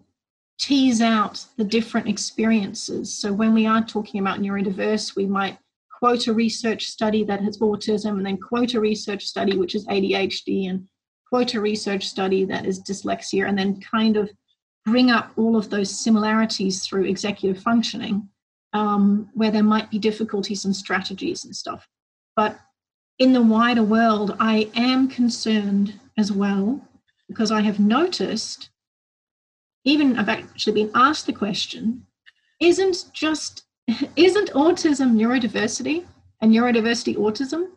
[SPEAKER 2] tease out the different experiences. So, when we are talking about neurodiverse, we might quote a research study that has autism and then quote a research study which is ADHD and quote a research study that is dyslexia and then kind of bring up all of those similarities through executive functioning um, where there might be difficulties and strategies and stuff. But in the wider world, I am concerned as well because I have noticed, even I've actually been asked the question, isn't just isn't autism neurodiversity and neurodiversity autism?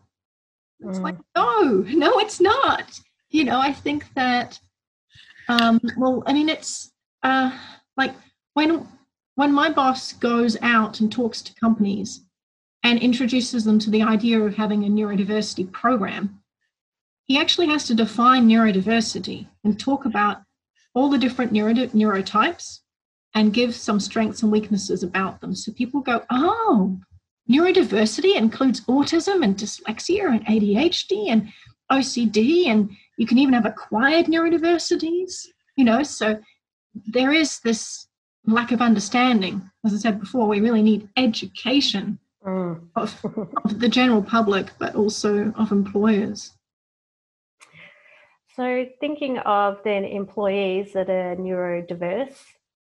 [SPEAKER 2] It's mm. like, no, no, it's not you know, I think that, um, well, I mean, it's uh, like when when my boss goes out and talks to companies and introduces them to the idea of having a neurodiversity program, he actually has to define neurodiversity and talk about all the different neuro- neurotypes and give some strengths and weaknesses about them. So people go, oh, neurodiversity includes autism and dyslexia and ADHD and OCD and you can even have acquired neurodiversities, you know, so there is this lack of understanding. As I said before, we really need education mm. of, of the general public, but also of employers.
[SPEAKER 1] So, thinking of then employees that are neurodiverse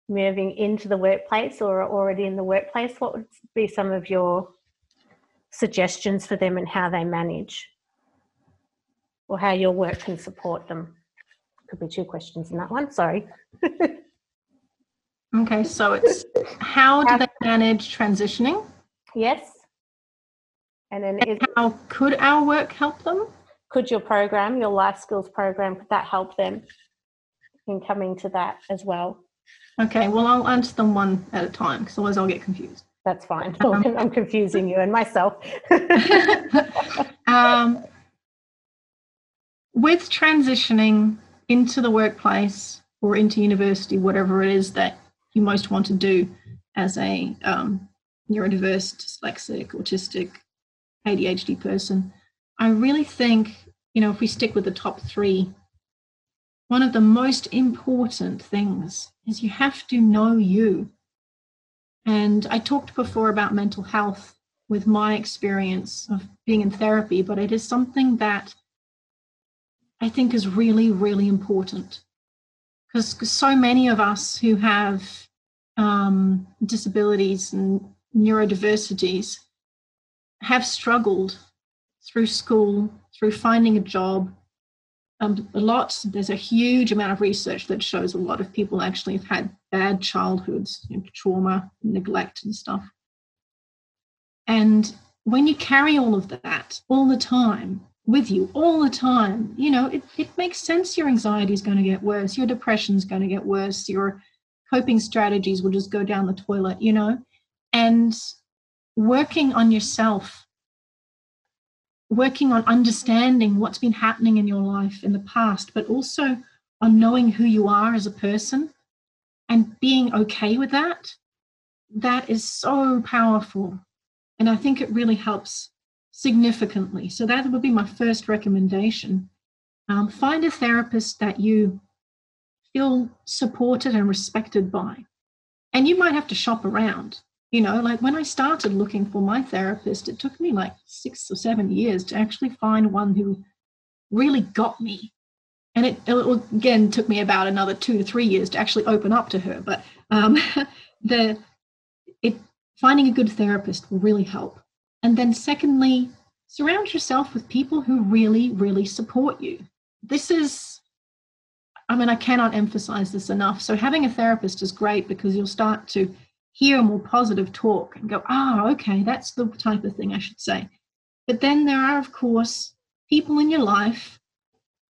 [SPEAKER 1] moving into the workplace or are already in the workplace, what would be some of your suggestions for them and how they manage or how your work can support them? Could be two questions in that one, sorry. <laughs>
[SPEAKER 2] okay, so it's how do they manage transitioning?
[SPEAKER 1] Yes.
[SPEAKER 2] And then and is, how could our work help them?
[SPEAKER 1] could your program, your life skills program, could that help them in coming to that as well?
[SPEAKER 2] Okay, well, I'll answer them one at a time because otherwise I'll get confused.
[SPEAKER 1] That's fine. Um, <laughs> I'm confusing you and myself. <laughs>
[SPEAKER 2] um, with transitioning into the workplace or into university, whatever it is that you most want to do as a um, neurodiverse, dyslexic, autistic, ADHD person, I really think, you know, if we stick with the top three, one of the most important things is you have to know you. And I talked before about mental health with my experience of being in therapy, but it is something that I think is really, really important. Because so many of us who have um, disabilities and neurodiversities have struggled through school, through finding a job. Um, a lot, there's a huge amount of research that shows a lot of people actually have had bad childhoods, you know, trauma, neglect, and stuff. And when you carry all of that all the time with you, all the time, you know, it, it makes sense your anxiety is going to get worse, your depression is going to get worse, your coping strategies will just go down the toilet, you know. And working on yourself working on understanding what's been happening in your life in the past, but also on knowing who you are as a person and being okay with that, that is so powerful. And I think it really helps significantly. So that would be my first recommendation. Um, find a therapist that you feel supported and respected by. And you might have to shop around. You know, like when I started looking for my therapist, it took me like six or seven years to actually find one who really got me. And it, it again took me about another two to three years to actually open up to her. But um, <laughs> the it finding a good therapist will really help. And then secondly, surround yourself with people who really, really support you. This is I mean, I cannot emphasize this enough. So having a therapist is great because you'll start to hear a more positive talk and go, ah, oh, okay, that's the type of thing I should say. But then there are, of course, people in your life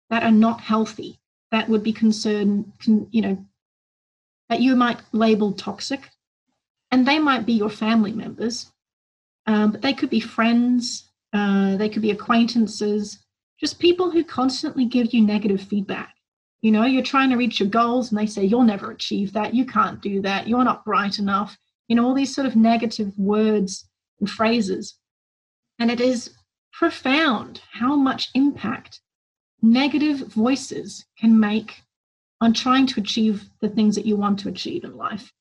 [SPEAKER 2] that are not healthy, that would be concerned, you know, that you might label toxic. And they might be your family members, um, but they could be friends, uh, they could be acquaintances, just people who constantly give you negative feedback. You know, you're trying to reach your goals and they say, you'll never achieve that. You can't do that. You're not bright enough. You know, all these sort of negative words and phrases. And it is profound how much impact negative voices can make on trying to achieve the things that you want to achieve in life.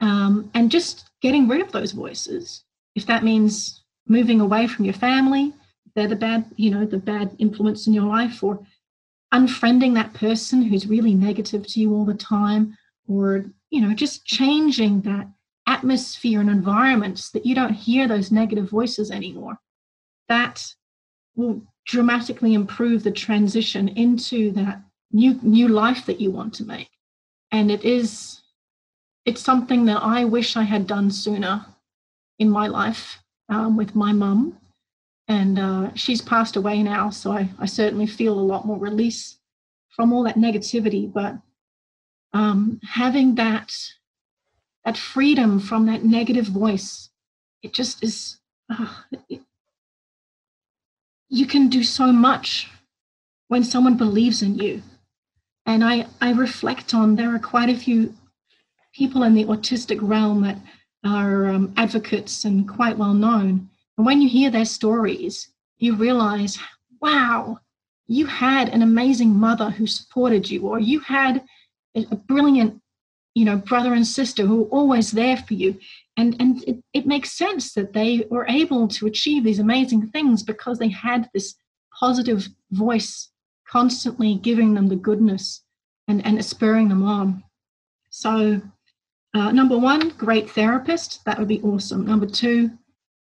[SPEAKER 2] Um, and just getting rid of those voices, if that means moving away from your family, they're the bad, you know, the bad influence in your life, or unfriending that person who's really negative to you all the time or you know just changing that atmosphere and environments that you don't hear those negative voices anymore. That will dramatically improve the transition into that new new life that you want to make. And it is it's something that i wish i had done sooner in my life um, with my mum and uh, she's passed away now so I, I certainly feel a lot more release from all that negativity. But um, having that that freedom from that negative voice it just is uh, it, you can do so much when someone believes in you. And i i reflect on there are quite a few people in the autistic realm that are um, advocates and quite well known and when you hear their stories, you realize, wow, you had an amazing mother who supported you, or you had a, brilliant, you know, brother and sister who were always there for you. and and it, it makes sense that they were able to achieve these amazing things because they had this positive voice constantly giving them the goodness and and spurring them on. So uh, number one great therapist. That would be awesome. Number two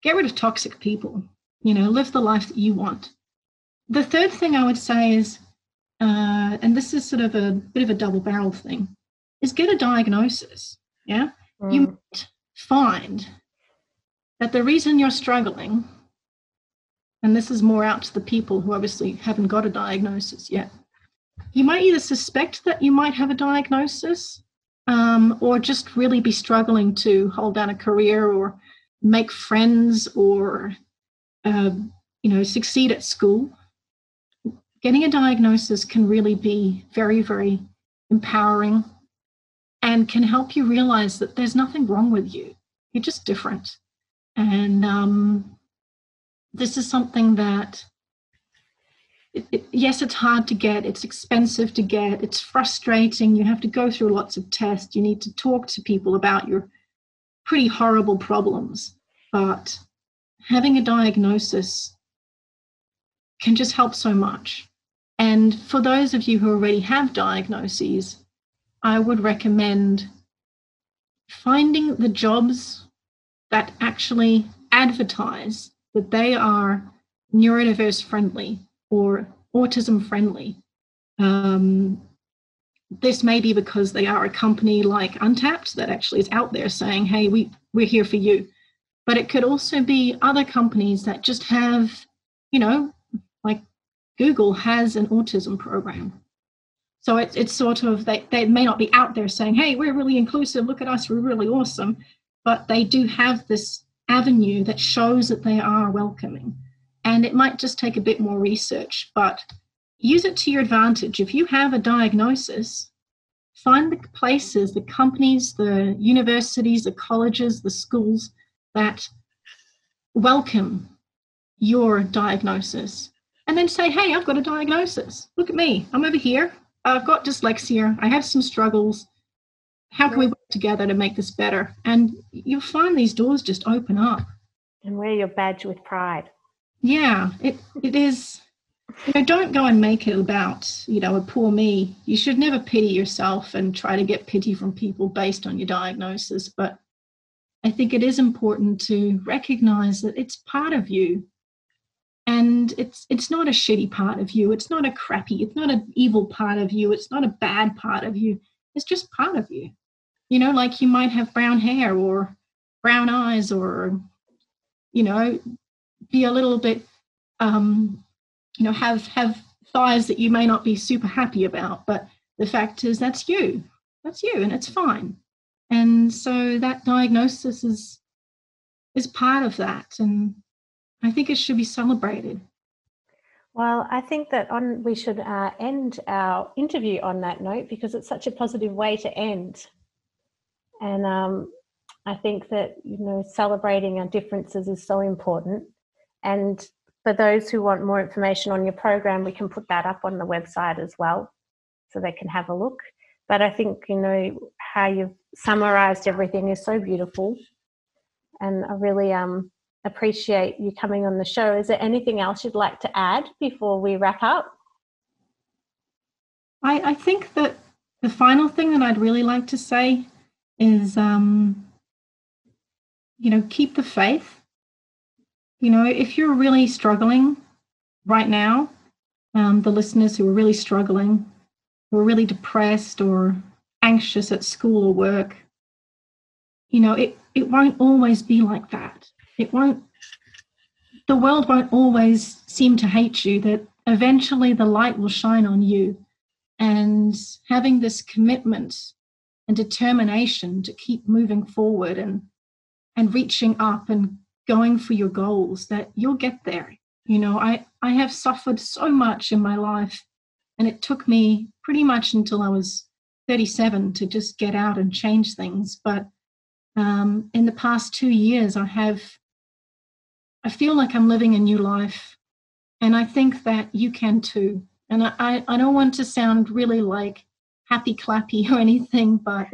[SPEAKER 2] get rid of toxic people. You know live the life that you want. The third thing i would say is uh, and this is sort of a bit of a double barrel thing is get a diagnosis yeah? Mm. you might find that the reason you're struggling, and this is more out to the people who obviously haven't got a diagnosis yet, you might either suspect that you might have a diagnosis um, or just really be struggling to hold down a career or make friends or uh, you know succeed at school getting a diagnosis can really be very very empowering and can help you realize that there's nothing wrong with you. You're just different. And um, this is something that, it, it, yes, it's hard to get, it's expensive to get, it's frustrating. You have to go through lots of tests. You need to talk to people about your pretty horrible problems. But having a diagnosis can just help so much. And for those of you who already have diagnoses, I would recommend finding the jobs that actually advertise that they are neurodiverse friendly or autism friendly. Um, this may be because they are a company like Untapped that actually is out there saying, hey, we, we're here for you. But it could also be other companies that just have, you know, like Google has an autism program. So it's it's sort of they, they may not be out there saying, hey, we're really inclusive, look at us, we're really awesome. But they do have this avenue that shows that they are welcoming. And it might just take a bit more research, but use it to your advantage. If you have a diagnosis, find the places, the companies, the universities, the colleges, the schools that welcome your diagnosis. And then say, hey, I've got a diagnosis. Look at me. I'm over here. I've got dyslexia. I have some struggles. How can we work together to make this better? And you'll find these doors just open up.
[SPEAKER 1] And wear your badge with pride.
[SPEAKER 2] Yeah, it it is. You know, don't go and make it about you know a poor me. You should never pity yourself and try to get pity from people based on your diagnosis. But I think it is important to recognize that it's part of you and it's it's not a shitty part of you it's not a crappy it's not an evil part of you it's not a bad part of you it's just part of you you know like you might have brown hair or brown eyes or you know be a little bit um you know have have thighs that you may not be super happy about but the fact is that's you that's you and it's fine and so that diagnosis is is part of that and I think it should be celebrated.
[SPEAKER 1] Well, I think that on we should uh, end our interview on that note because it's such a positive way to end. And um, I think that you know celebrating our differences is so important. And for those who want more information on your program, we can put that up on the website as well, so they can have a look. But I think you know how you've summarized everything is so beautiful, and I really um appreciate you coming on the show. Is there anything else you'd like to add before we wrap up?
[SPEAKER 2] I, I think that the final thing that I'd really like to say is, um, you know, keep the faith. You know, if you're really struggling right now, um, the listeners who are really struggling, who are really depressed or anxious at school or work, you know, it, it won't always be like that. It won't the world won't always seem to hate you that eventually the light will shine on you. And having this commitment and determination to keep moving forward and and reaching up and going for your goals that you'll get there you know i i have suffered so much in my life and it took me pretty much until i was 37 to just get out and change things but um, in the past two years i have I feel like I'm living a new life. And I think that you can too. And I, I don't want to sound really like happy clappy <laughs> or anything, but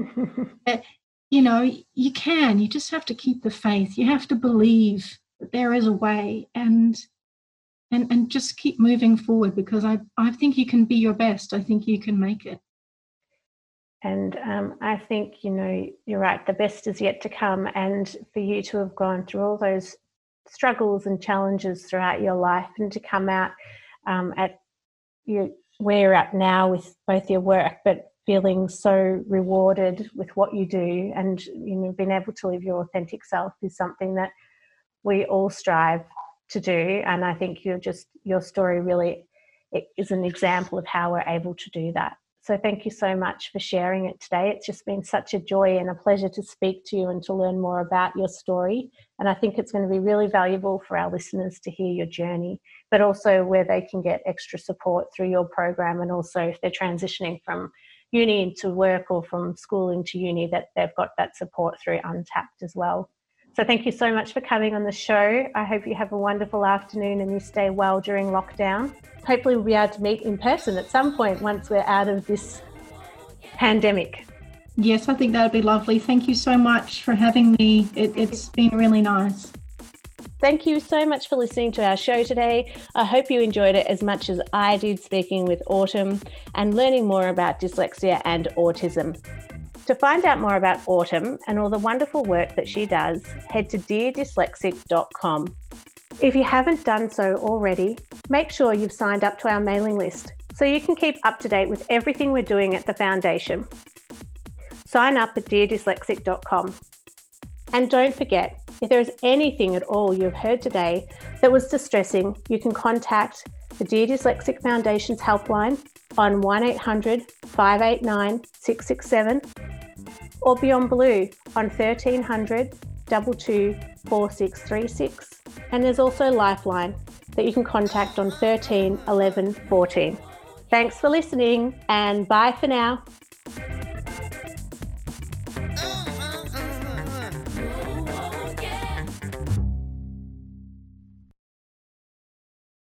[SPEAKER 2] <laughs> you know, you can. You just have to keep the faith. You have to believe that there is a way and and and just keep moving forward because I I think you can be your best. I think you can make it.
[SPEAKER 1] And um, I think you know you're right. The best is yet to come, and for you to have gone through all those struggles and challenges throughout your life, and to come out um, at you where you're at now with both your work, but feeling so rewarded with what you do and you know being able to live your authentic self is something that we all strive to do. And i think you're just your story really is an example of how we're able to do that. So thank you so much for sharing it today. It's just been such a joy and a pleasure to speak to you and to learn more about your story. And i think it's going to be really valuable for our listeners to hear your journey but also where they can get extra support through your program and also if they're transitioning from uni into work or from school into uni that they've got that support through Untapped as well. So thank you so much for coming on the show. I hope you have a wonderful afternoon and you stay well during lockdown. Hopefully, we'll be able to meet in person at some point once we're out of this pandemic.
[SPEAKER 2] Yes, I think that would be lovely. Thank you so much for having me. It, it's been really nice.
[SPEAKER 1] Thank you so much for listening to our show today. I hope you enjoyed it as much as I did speaking with Autumn and learning more about dyslexia and autism. To find out more about Autumn and all the wonderful work that she does, head to deardyslexic.com. If you haven't done so already, make sure you've signed up to our mailing list so you can keep up to date with everything we're doing at the Foundation. Sign up at deardyslexic.com. And don't forget, if there is anything at all you've heard today that was distressing, you can contact the Dear Dyslexic Foundation's helpline on 1800 589 667 or Beyond Blue on 1300 22 4636. And there's also Lifeline that you can contact on 13 11 14. Thanks for listening and bye for now.